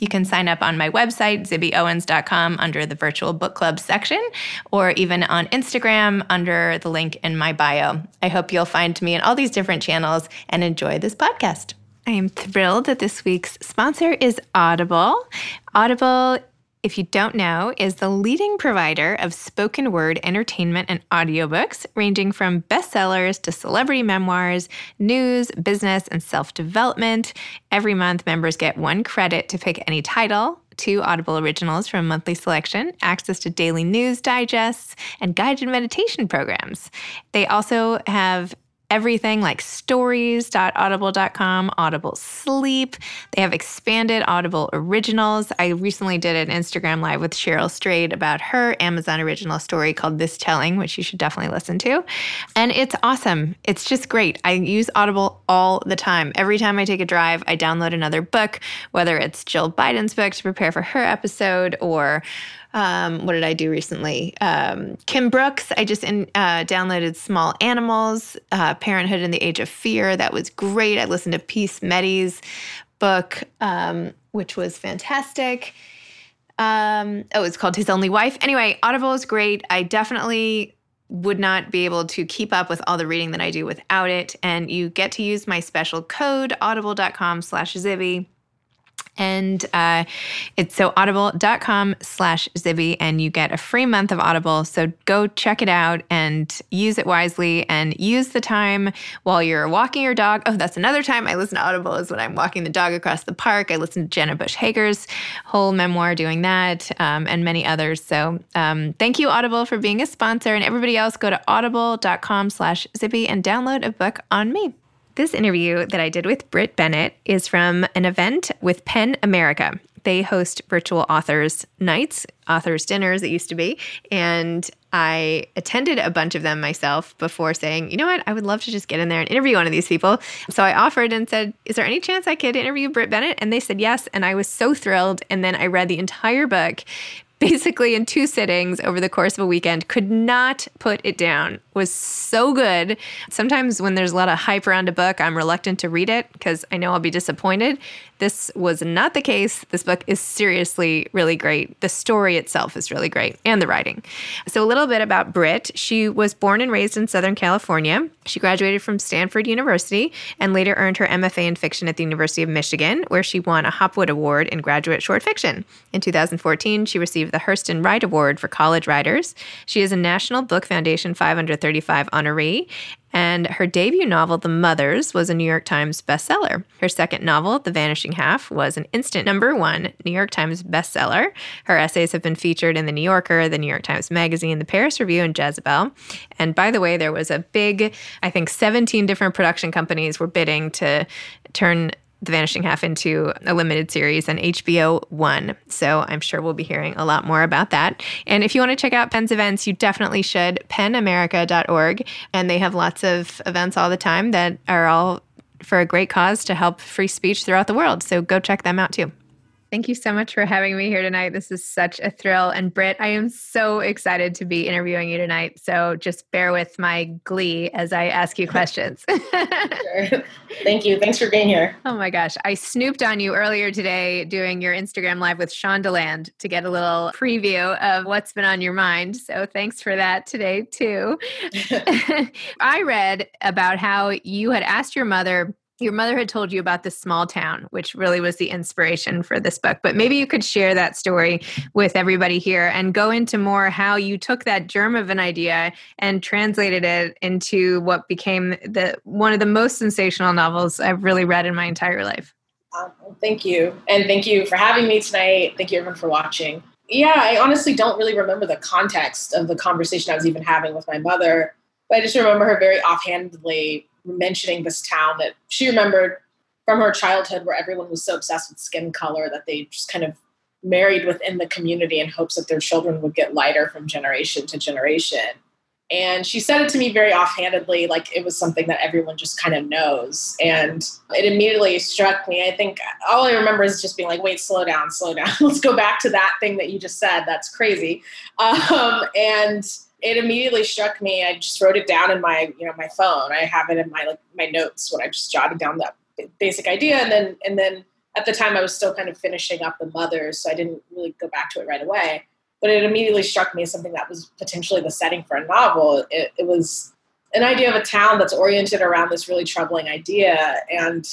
You can sign up on my website, zibbyowens.com, under the virtual book club section, or even on Instagram under the link in my bio. I hope you'll find me in all these different channels and enjoy this podcast. I am thrilled that this week's sponsor is Audible. Audible if you don't know, is the leading provider of spoken word entertainment and audiobooks, ranging from bestsellers to celebrity memoirs, news, business, and self development. Every month, members get one credit to pick any title, two Audible originals from monthly selection, access to daily news digests, and guided meditation programs. They also have everything like stories.audible.com, Audible Sleep. They have expanded Audible originals. I recently did an Instagram live with Cheryl Strayed about her Amazon original story called This Telling, which you should definitely listen to. And it's awesome. It's just great. I use Audible all the time. Every time I take a drive, I download another book, whether it's Jill Biden's book to prepare for her episode or um, what did I do recently? Um, Kim Brooks. I just in, uh, downloaded Small Animals, uh, Parenthood in the Age of Fear. That was great. I listened to Peace Medie's book, um, which was fantastic. Um, oh, it's called His Only Wife. Anyway, Audible is great. I definitely would not be able to keep up with all the reading that I do without it. And you get to use my special code, audible.com slash Zibby and uh, it's so audible.com slash Zibby, and you get a free month of Audible. So go check it out and use it wisely and use the time while you're walking your dog. Oh, that's another time I listen to Audible is when I'm walking the dog across the park. I listen to Jenna Bush Hager's whole memoir doing that um, and many others. So um, thank you, Audible, for being a sponsor. And everybody else, go to audible.com slash Zibby and download a book on me. This interview that I did with Brit Bennett is from an event with PEN America. They host virtual authors nights, authors dinners, it used to be. And I attended a bunch of them myself before saying, you know what, I would love to just get in there and interview one of these people. So I offered and said, is there any chance I could interview Brit Bennett? And they said yes. And I was so thrilled. And then I read the entire book basically in two sittings over the course of a weekend. Could not put it down. Was so good. Sometimes when there's a lot of hype around a book, I'm reluctant to read it because I know I'll be disappointed. This was not the case. This book is seriously really great. The story itself is really great and the writing. So, a little bit about Brit. She was born and raised in Southern California. She graduated from Stanford University and later earned her MFA in fiction at the University of Michigan, where she won a Hopwood Award in graduate short fiction. In 2014, she received the Hurston Wright Award for college writers. She is a National Book Foundation 535 honoree and her debut novel, The Mothers, was a New York Times bestseller. Her second novel, The Vanishing Half, was an instant number one New York Times bestseller. Her essays have been featured in The New Yorker, The New York Times Magazine, The Paris Review, and Jezebel. And by the way, there was a big, I think 17 different production companies were bidding to turn the Vanishing Half into a limited series on HBO One. So I'm sure we'll be hearing a lot more about that. And if you want to check out PEN's events, you definitely should. PENamerica.org. And they have lots of events all the time that are all for a great cause to help free speech throughout the world. So go check them out too. Thank you so much for having me here tonight. This is such a thrill. And Brit, I am so excited to be interviewing you tonight. So just bear with my glee as I ask you questions. sure. Thank you. Thanks for being here. Oh my gosh. I snooped on you earlier today doing your Instagram live with Shondaland to get a little preview of what's been on your mind. So thanks for that today, too. I read about how you had asked your mother your mother had told you about this small town, which really was the inspiration for this book. But maybe you could share that story with everybody here and go into more how you took that germ of an idea and translated it into what became the one of the most sensational novels I've really read in my entire life. Um, thank you, and thank you for having me tonight. Thank you everyone for watching. Yeah, I honestly don't really remember the context of the conversation I was even having with my mother, but I just remember her very offhandedly mentioning this town that she remembered from her childhood where everyone was so obsessed with skin color that they just kind of married within the community in hopes that their children would get lighter from generation to generation. And she said it to me very offhandedly, like it was something that everyone just kind of knows. And it immediately struck me. I think all I remember is just being like, wait, slow down, slow down. Let's go back to that thing that you just said. That's crazy. Um, and it immediately struck me. I just wrote it down in my, you know, my phone. I have it in my like my notes when I just jotted down that basic idea. And then and then at the time I was still kind of finishing up the mothers, so I didn't really go back to it right away but it immediately struck me as something that was potentially the setting for a novel. It, it, was an idea of a town that's oriented around this really troubling idea. And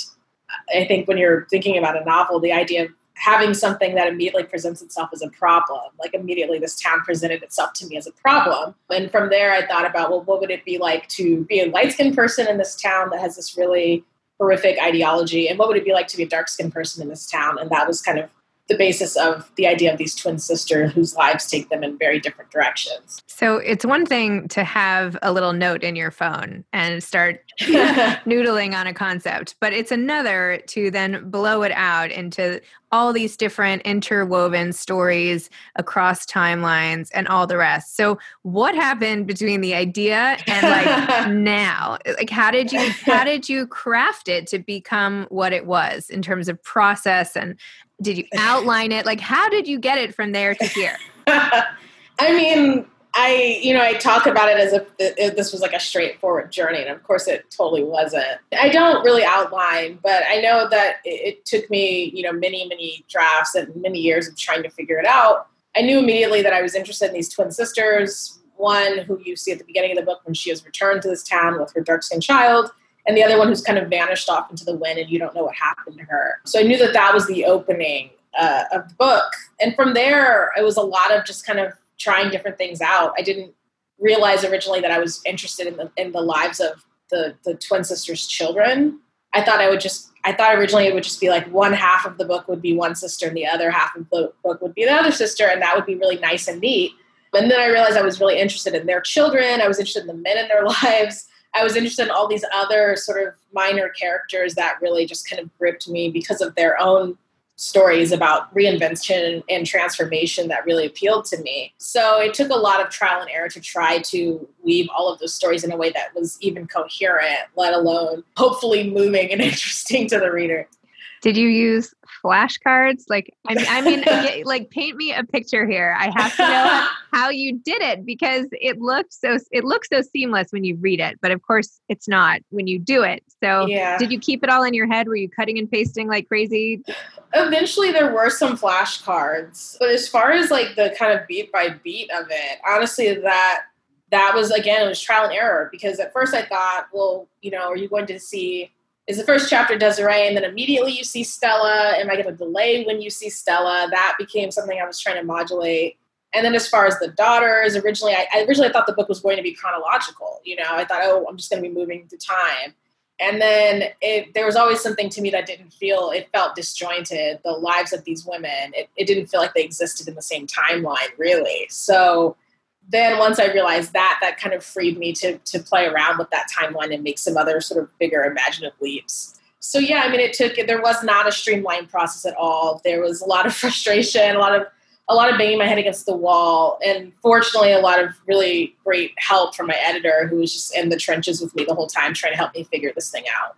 I think when you're thinking about a novel, the idea of having something that immediately presents itself as a problem, like immediately this town presented itself to me as a problem. And from there, I thought about, well, what would it be like to be a light skinned person in this town that has this really horrific ideology? And what would it be like to be a dark skinned person in this town? And that was kind of the basis of the idea of these twin sisters whose lives take them in very different directions. So it's one thing to have a little note in your phone and start noodling on a concept, but it's another to then blow it out into all these different interwoven stories across timelines and all the rest. So what happened between the idea and like now? Like how did you how did you craft it to become what it was in terms of process and did you outline it? Like, how did you get it from there to here? I mean, I, you know, I talk about it as if this was like a straightforward journey, and of course, it totally wasn't. I don't really outline, but I know that it, it took me, you know, many, many drafts and many years of trying to figure it out. I knew immediately that I was interested in these twin sisters. One who you see at the beginning of the book when she has returned to this town with her dark skinned child, and the other one who's kind of vanished off into the wind and you don't know what happened to her. So I knew that that was the opening uh, of the book. And from there, it was a lot of just kind of trying different things out. I didn't realize originally that I was interested in the in the lives of the the twin sisters' children. I thought I would just I thought originally it would just be like one half of the book would be one sister and the other half of the book would be the other sister, and that would be really nice and neat. And then I realized I was really interested in their children. I was interested in the men in their lives. I was interested in all these other sort of minor characters that really just kind of gripped me because of their own stories about reinvention and transformation that really appealed to me. So it took a lot of trial and error to try to weave all of those stories in a way that was even coherent, let alone hopefully moving and interesting to the reader. Did you use flashcards? Like, I mean, I mean, like, paint me a picture here. I have to know how you did it because it looked so it looks so seamless when you read it, but of course, it's not when you do it. So, yeah. did you keep it all in your head? Were you cutting and pasting like crazy? Eventually, there were some flashcards, but as far as like the kind of beat by beat of it, honestly, that that was again it was trial and error because at first I thought, well, you know, are you going to see is the first chapter Desiree, and then immediately you see Stella. Am I going to delay when you see Stella? That became something I was trying to modulate. And then as far as the daughters, originally I, I originally thought the book was going to be chronological. You know, I thought, oh, I'm just going to be moving through time. And then it, there was always something to me that didn't feel, it felt disjointed. The lives of these women, it, it didn't feel like they existed in the same timeline, really. So then once I realized that, that kind of freed me to to play around with that timeline and make some other sort of bigger imaginative leaps. So yeah, I mean, it took there was not a streamlined process at all. There was a lot of frustration, a lot of a lot of banging my head against the wall, and fortunately, a lot of really great help from my editor, who was just in the trenches with me the whole time, trying to help me figure this thing out.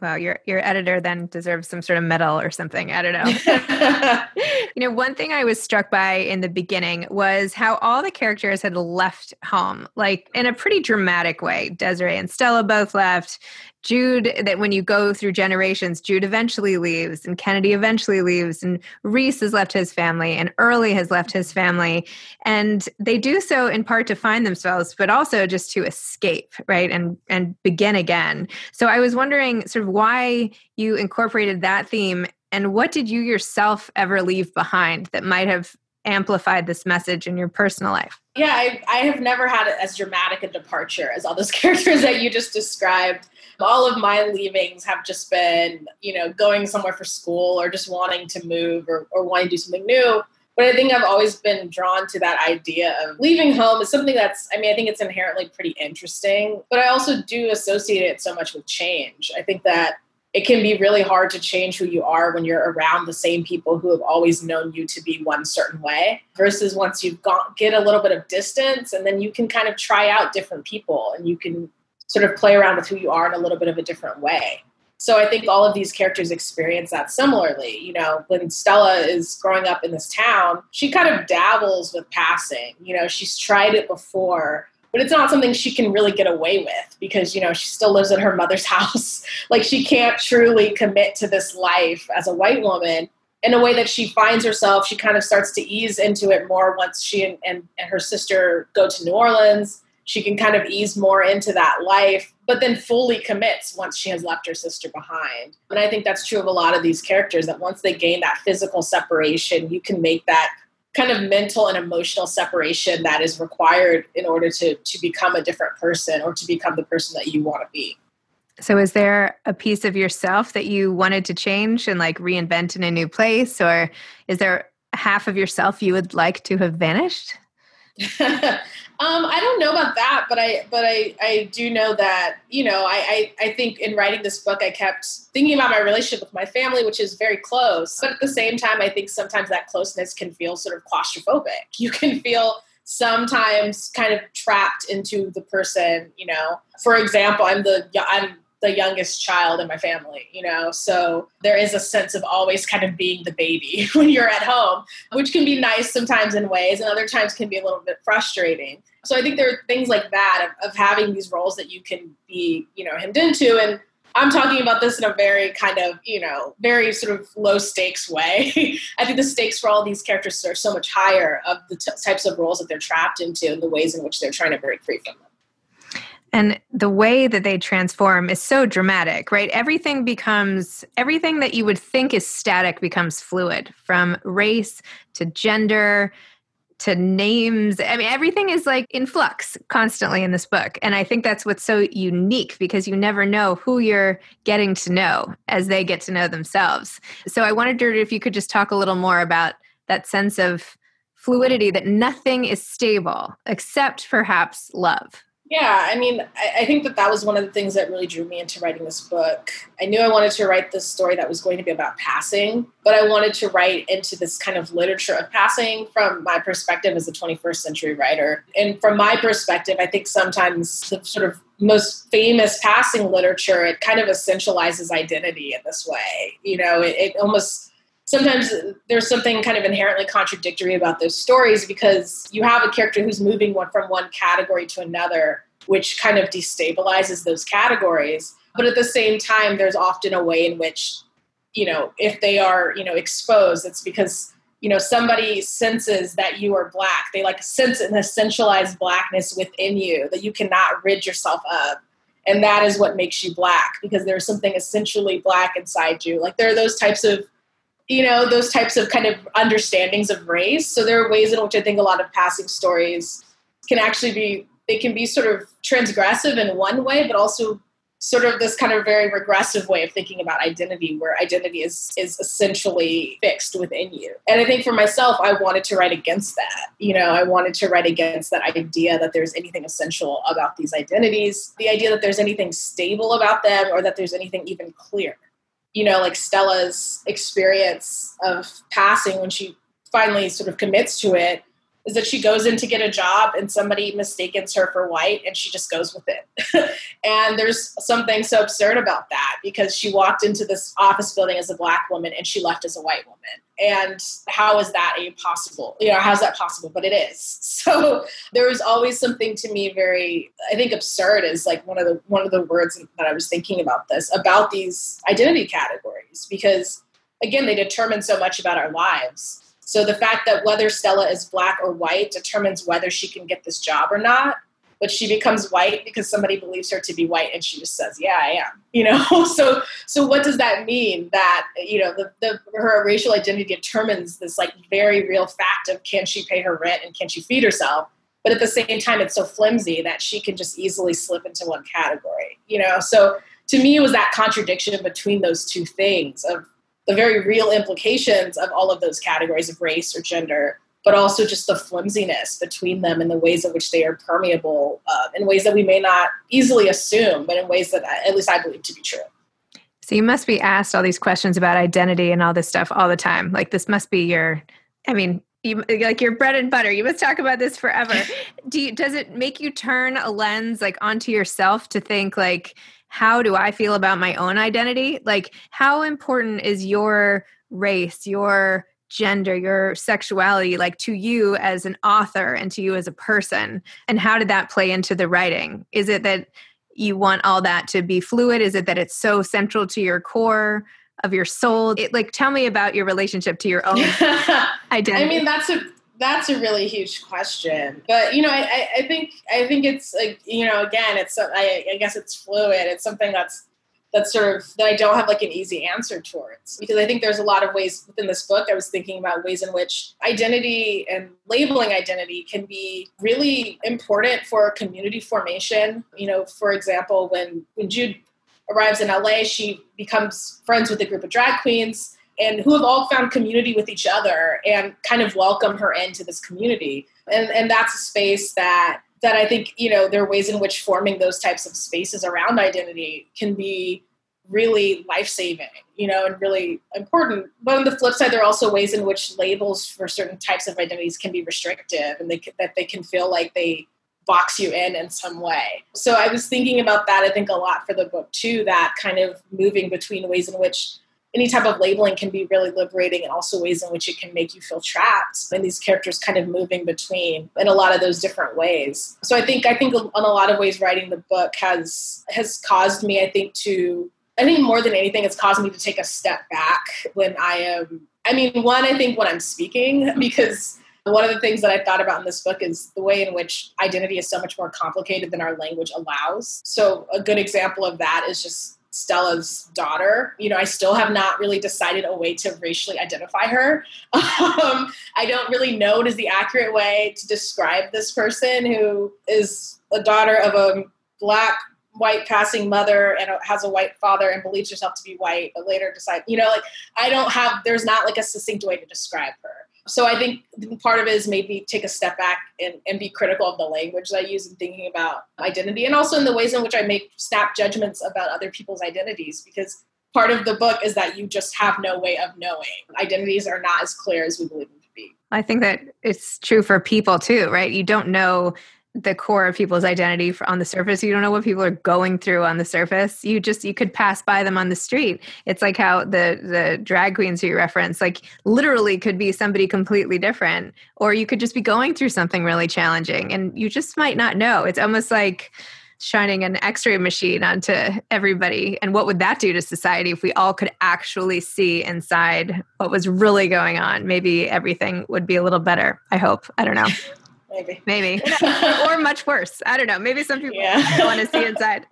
Wow, your your editor then deserves some sort of medal or something. I don't know. you know, one thing I was struck by in the beginning was how all the characters had left home, like in a pretty dramatic way. Desiree and Stella both left. Jude, that when you go through generations, Jude eventually leaves, and Kennedy eventually leaves, and Reese has left his family, and Early has left his family. And they do so in part to find themselves, but also just to escape, right? And and begin again. So I was wondering sort of why you incorporated that theme and what did you yourself ever leave behind that might have amplified this message in your personal life? Yeah, I, I have never had as dramatic a departure as all those characters that you just described all of my leavings have just been, you know, going somewhere for school or just wanting to move or, or wanting to do something new. But I think I've always been drawn to that idea of leaving home is something that's, I mean, I think it's inherently pretty interesting, but I also do associate it so much with change. I think that it can be really hard to change who you are when you're around the same people who have always known you to be one certain way versus once you've got get a little bit of distance and then you can kind of try out different people and you can sort of play around with who you are in a little bit of a different way. So i think all of these characters experience that similarly. You know when stella is growing up in this town she kind of dabbles with passing. You know she's tried it before but it's not something she can really get away with because you know she still lives in her mother's house. Like she can't truly commit to this life as a white woman in a way that she finds herself she kind of starts to ease into it more once she and, and, and her sister go to new orleans she can kind of ease more into that life but then fully commits once she has left her sister behind. And i think that's true of a lot of these characters that once they gain that physical separation you can make that kind of mental and emotional separation that is required in order to to become a different person or to become the person that you want to be. So is there a piece of yourself that you wanted to change and like reinvent in a new place? Or is there half of yourself you would like to have vanished Um, I don't know about that, but I but I I do know that you know I, I I think in writing this book I kept thinking about my relationship with my family, which is very close. But at the same time, I think sometimes that closeness can feel sort of claustrophobic. You can feel sometimes kind of trapped into the person. You know, for example, I'm the I'm the youngest child in my family, you know. So there is a sense of always kind of being the baby when you're at home, which can be nice sometimes in ways, and other times can be a little bit frustrating. So I think there are things like that of, of having these roles that you can be, you know, hemmed into. And I'm talking about this in a very kind of, you know, very sort of low stakes way. I think the stakes for all these characters are so much higher of the t- types of roles that they're trapped into and the ways in which they're trying to break free from them. And the way that they transform is so dramatic, right? Everything becomes, everything that you would think is static becomes fluid from race to gender to names. I mean, everything is like in flux constantly in this book. And I think that's what's so unique because you never know who you're getting to know as they get to know themselves. So I wondered if you could just talk a little more about that sense of fluidity that nothing is stable except perhaps love. Yeah, I mean, I, I, think that that was one of the things that really drew me into writing this book. I knew I wanted to write this story that was going to be about passing, but I wanted to write into this kind of literature of passing from my perspective as a 21st century writer. And from my perspective, I think sometimes the sort of most famous passing literature, it kind of essentializes identity in this way. You know, it, it almost sometimes there's something kind of inherently contradictory about those stories because you have a character who's moving one from one category to another which kind of destabilizes those categories. But at the same time there's often a way in which you know if they are you know exposed it's because you know somebody senses that you are black. They like sense an essentialized blackness within you that you cannot rid yourself of. And that is what makes you black because there's something essentially black inside you. Like there are those types of you know those types of kind of understandings of race. So there are ways in which i think a lot of passing stories can actually be they can be sort of transgressive in one way but also sort of this kind of very regressive way of thinking about identity where identity is is essentially fixed within you. And i think for myself i wanted to write against that. You know i wanted to write against that idea that there's anything essential about these identities the idea that there's anything stable about them or that there's anything even clear you know, like Stella's experience of passing when she finally sort of commits to it is that she goes in to get a job and somebody mistakes her for white and she just goes with it. and there's something so absurd about that because she walked into this office building as a black woman and she left as a white woman. And how is that possible? You know, how's that possible? But it is. So there was always something to me very, I think absurd is like one of the one of the words that I was thinking about this, about these identity categories, because again, they determine so much about our lives so the fact that whether Stella is black or white determines whether she can get this job or not. But she becomes white because somebody believes her to be white, and she just says, "Yeah, I am." You know. so so what does that mean? That you know the, the her racial identity determines this like very real fact of can she pay her rent and can she feed herself. But at the same time, it's so flimsy that she can just easily slip into one category. You know. So to me, it was that contradiction between those two things of the very real implications of all of those categories of race or gender, but also just the flimsiness between them and the ways in which they are permeable uh, in ways that we may not easily assume, but in ways that at least I believe to be true. So you must be asked all these questions about identity and all this stuff all the time. Like this must be your I mean, you, like your bread and butter. You must talk about this forever. Do you, does it make you turn a lens like onto yourself to think like how do I feel about my own identity? Like how important is your race, your gender, your sexuality like to you as an author and to you as a person? And how did that play into the writing? Is it that you want all that to be fluid? Is it that it's so central to your core of your soul? It, like, tell me about your relationship to your own identity. I mean, that's a that's a really huge question, but you know, I, I think I think it's like you know, again, it's I, I guess it's fluid. It's something that's that's sort of that I don't have like an easy answer towards because I think there's a lot of ways within this book. I was thinking about ways in which identity and labeling identity can be really important for community formation. You know, for example, when when Jude arrives in LA, she becomes friends with a group of drag queens and who have all found community with each other and kind of welcome her into this community. And and that's a space that that I think, you know, there are ways in which forming those types of spaces around identity can be really life saving, you know, and really important. But on the flip side, there are also ways in which labels for certain types of identities can be restrictive and they, that they can feel like they box you in in some way. So I was thinking about that, I think, a lot for the book too, that kind of moving between ways in which any type of labeling can be really liberating and also ways in which it can make you feel trapped and these characters kind of moving between in a lot of those different ways so i think i think in a lot of ways writing the book has has caused me i think to i think more than anything it's caused me to take a step back when i am i mean one i think when i'm speaking because one of the things that I thought about in this book is the way in which identity is so much more complicated than our language allows. So, a good example of that is just Stella's daughter. You know, I still have not really decided a way to racially identify her. Um, I don't really know what is the accurate way to describe this person who is a daughter of a black white passing mother and has a white father and believes herself to be white but later decide you know like i don't have there's not like a succinct way to describe her so I think part of it is maybe take a step back and, and be critical of the language that I use in thinking about identity and also in the ways in which I make snap judgments about other people's identities because part of the book is that you just have no way of knowing. Identities are not as clear as we believe them to be. I think that it's true for people too, right? You don't know the core of people's identity on the surface. You don't know what people are going through on the surface. You just you could pass by them on the street. It's like how the the drag queens you reference like literally could be somebody completely different or you could just be going through something really challenging and you just might not know. It's almost like shining an x-ray machine onto everybody and what would that do to society if we all could actually see inside what was really going on? Maybe everything would be a little better i hope. I don't know maybe. Maybe. Or much worse. I don't know. Maybe some people yeah. want to see inside.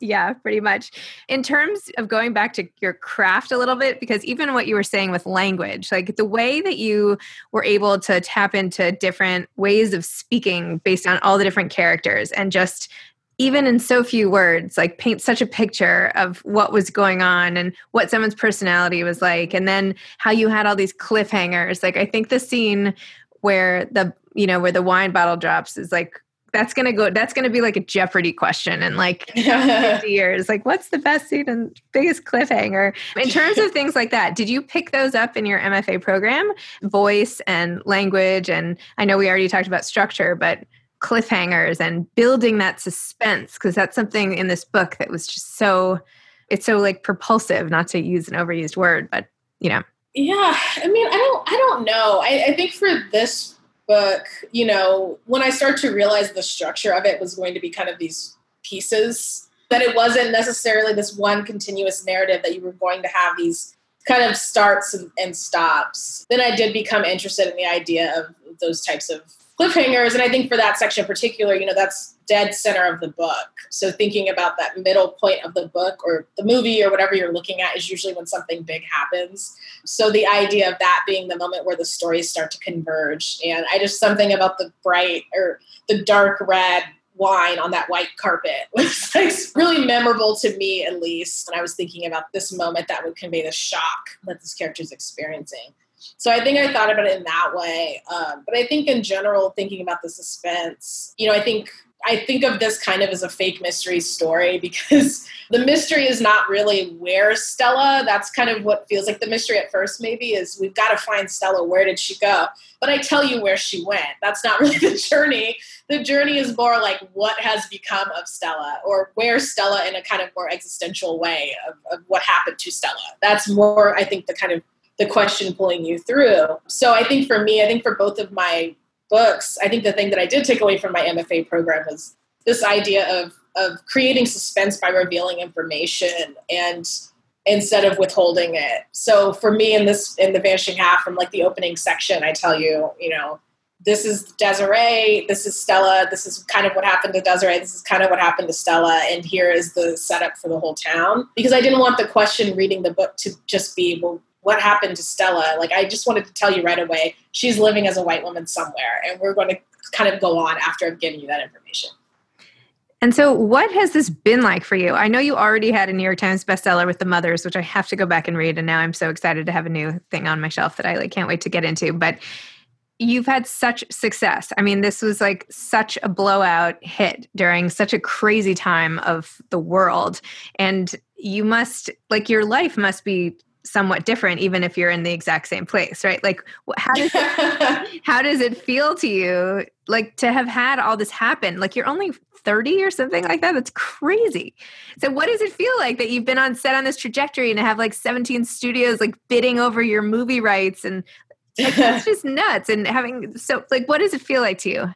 Yeah pretty much. In terms of going back to your craft a little bit because even what you were saying with language like the way that you were able to tap into different ways of speaking based on all the different characters and just even in so few words, like paint such a picture of what was going on and what someone's personality was like, and then how you had all these cliffhangers. Like, I think the scene where the you know where the wine bottle drops is like that's gonna go that's gonna be like a jeopardy question in like 50 years. Like what's the best scene and biggest cliffhanger? In terms of things like that did you pick those up in your mfa program? Voice and language and i know we already talked about structure but cliffhangers and building that suspense because that's something in this book that was just so it's so like propulsive not to use an overused word but you know. Yeah i mean i don't i don't know. I, I think for this book, you know, when I start to realize the structure of it was going to be kind of these pieces, that it wasn't necessarily this one continuous narrative that you were going to have these kind of starts and, and stops, then I did become interested in the idea of those types of cliffhangers. And I think for that section in particular, you know, that's dead center of the book. So thinking about that middle point of the book or the movie or whatever you're looking at is usually when something big happens. So the idea of that being the moment where the stories start to converge. And I just something about the bright or the dark red wine on that white carpet was like really memorable to me at least. And I was thinking about this moment that would convey the shock that this character is experiencing. So I think I thought about it in that way. Um, but I think in general, thinking about the suspense, you know, I think I think of this kind of as a fake mystery story because the mystery is not really where Stella. That's kind of what feels like the mystery at first, maybe, is we've got to find Stella. Where did she go? But I tell you where she went. That's not really the journey. The journey is more like what has become of Stella or where Stella in a kind of more existential way of, of what happened to Stella. That's more, I think, the kind of the question pulling you through. So I think for me, I think for both of my books, I think the thing that I did take away from my MFA program was this idea of of creating suspense by revealing information and instead of withholding it. So for me in this in the vanishing half from like the opening section, I tell you, you know, this is Desiree, this is Stella, this is kind of what happened to Desiree, this is kind of what happened to Stella, and here is the setup for the whole town. Because I didn't want the question reading the book to just be, well, what happened to Stella. Like, I just wanted to tell you right away, she's living as a white woman somewhere, and we're going to kind of go on after I've given you that information. And so, what has this been like for you? I know you already had a New York Times bestseller with The Mothers, which I have to go back and read. And now I'm so excited to have a new thing on my shelf that I like can't wait to get into. But you've had such success. I mean, this was like such a blowout hit during such a crazy time of the world. And you must, like, your life must be somewhat different even if you're in the exact same place right? Like how does it, how does it feel to you like to have had all this happen? Like you're only 30 or something like that? That's crazy. So what does it feel like that you've been on set on this trajectory and have like 17 studios like bidding over your movie rights and like that's just nuts and having so like what does it feel like to you?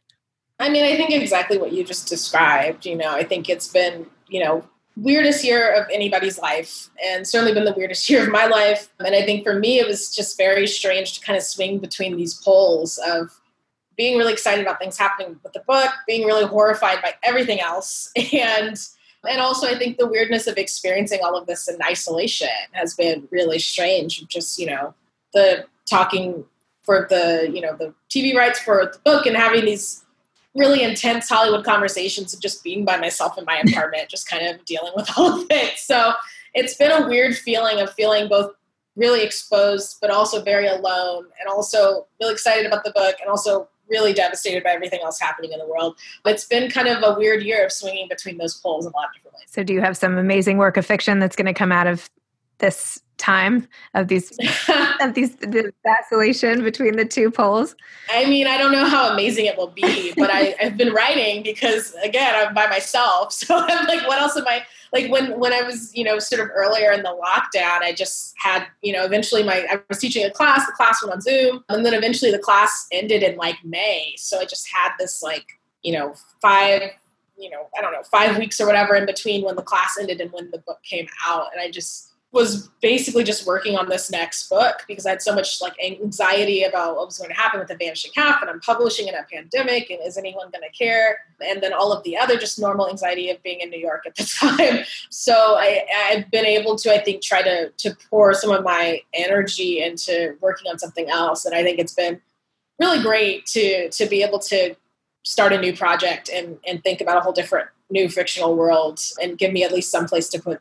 I mean i think exactly what you just described you know i think it's been you know weirdest year of anybody's life and certainly been the weirdest year of my life. And i think for me it was just very strange to kind of swing between these poles of being really excited about things happening with the book being really horrified by everything else and and also i think the weirdness of experiencing all of this in isolation has been really strange. Just you know the talking for the you know the tv rights for the book and having these really intense Hollywood conversations of just being by myself in my apartment, just kind of dealing with all of it. So it's been a weird feeling of feeling both really exposed, but also very alone, and also really excited about the book, and also really devastated by everything else happening in the world. But it's been kind of a weird year of swinging between those poles in a lot of different ways. So, do you have some amazing work of fiction that's going to come out of this time of these of these the vacillation between the two poles? I mean, I don't know how amazing it will be, but I, I've been writing because again, I'm by myself. So I'm like, what else am I like when when I was, you know, sort of earlier in the lockdown, I just had, you know, eventually my I was teaching a class, the class went on Zoom, and then eventually the class ended in like May. So I just had this like, you know, five you know, I don't know, five weeks or whatever in between when the class ended and when the book came out. And I just was basically just working on this next book because I had so much like anxiety about what was going to happen with the vanishing half and I'm publishing in a pandemic and is anyone going to care? And then all of the other just normal anxiety of being in New York at the time. So I, I've been able to I think try to to pour some of my energy into working on something else and I think it's been really great to to be able to start a new project and and think about a whole different new fictional world and give me at least some place to put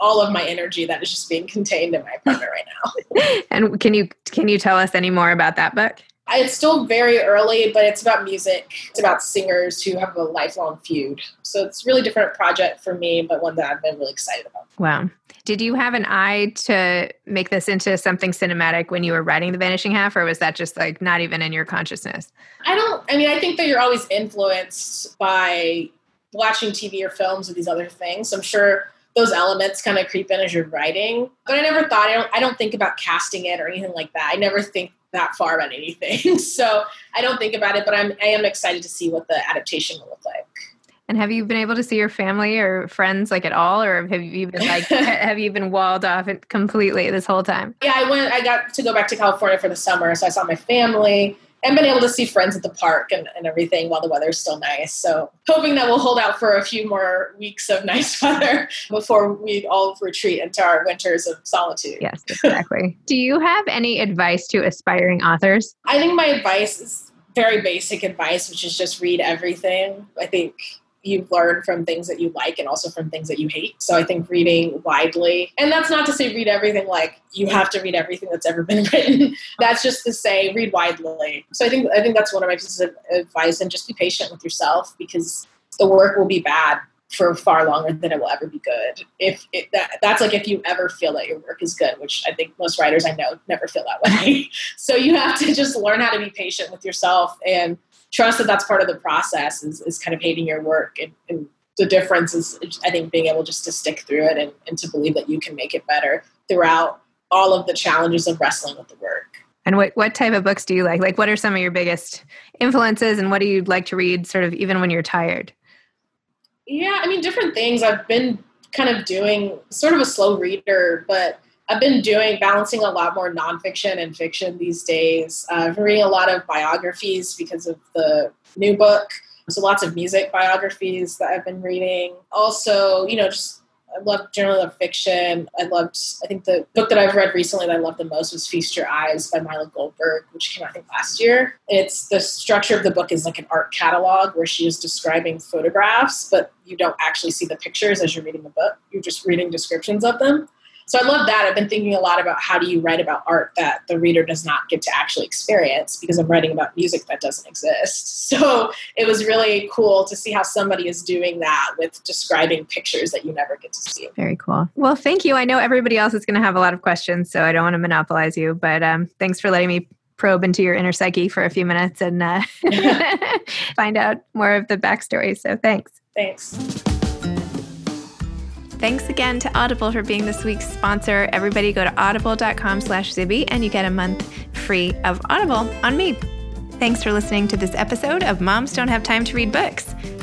all of my energy that is just being contained in my apartment right now. and can you can you tell us any more about that book? It's still very early, but it's about music. It's about singers who have a lifelong feud. So it's a really different project for me, but one that I've been really excited about. Wow. Did you have an eye to make this into something cinematic when you were writing The Vanishing Half, or was that just like not even in your consciousness? I don't, I mean, I think that you're always influenced by watching TV or films or these other things. So I'm sure those elements kind of creep in as you're writing. But I never thought I don't I don't think about casting it or anything like that. I never think that far about anything. so I don't think about it, but I'm I am excited to see what the adaptation will look like. And have you been able to see your family or friends like at all, or have you been like have you been walled off completely this whole time? Yeah, I went. I got to go back to California for the summer, so I saw my family and been able to see friends at the park and, and everything while the weather's still nice. So hoping that we'll hold out for a few more weeks of nice weather before we all retreat into our winters of solitude. Yes, exactly. Do you have any advice to aspiring authors? I think my advice is very basic advice, which is just read everything. I think you learn from things that you like and also from things that you hate. So I think reading widely, and that's not to say read everything like you have to read everything that's ever been written. that's just to say read widely. So I think I think that's one of my pieces of advice, and just be patient with yourself because the work will be bad for far longer than it will ever be good. If it, that, that's like if you ever feel that your work is good, which I think most writers I know never feel that way. so you have to just learn how to be patient with yourself and trust that that's part of the process is, is kind of hating your work. And, and the difference is, I think, being able just to stick through it and, and to believe that you can make it better throughout all of the challenges of wrestling with the work. And what, what type of books do you like? Like, what are some of your biggest influences, and what do you like to read, sort of, even when you're tired? Yeah, I mean, different things. I've been kind of doing sort of a slow reader, but I've been doing balancing a lot more nonfiction and fiction these days. Uh, I've reading a lot of biographies because of the new book. So lots of music biographies that I've been reading. Also, you know, just I love generally love fiction. I loved I think the book that I've read recently that I loved the most was Feast Your Eyes by Myla Goldberg, which came out I think last year. It's the structure of the book is like an art catalog where she is describing photographs, but you don't actually see the pictures as you're reading the book. You're just reading descriptions of them. So I love that. I've been thinking a lot about how do you write about art that the reader does not get to actually experience because I'm writing about music that doesn't exist. So it was really cool to see how somebody is doing that with describing pictures that you never get to see. Very cool. Well, thank you. I know everybody else is going to have a lot of questions, so I don't want to monopolize you, but um, thanks for letting me probe into your inner psyche for a few minutes and uh, find out more of the backstory. So thanks. Thanks. Thanks again to Audible for being this week's sponsor. Everybody go to audible.com slash Zibby and you get a month free of Audible on me. Thanks for listening to this episode of Moms Don't Have Time to Read Books.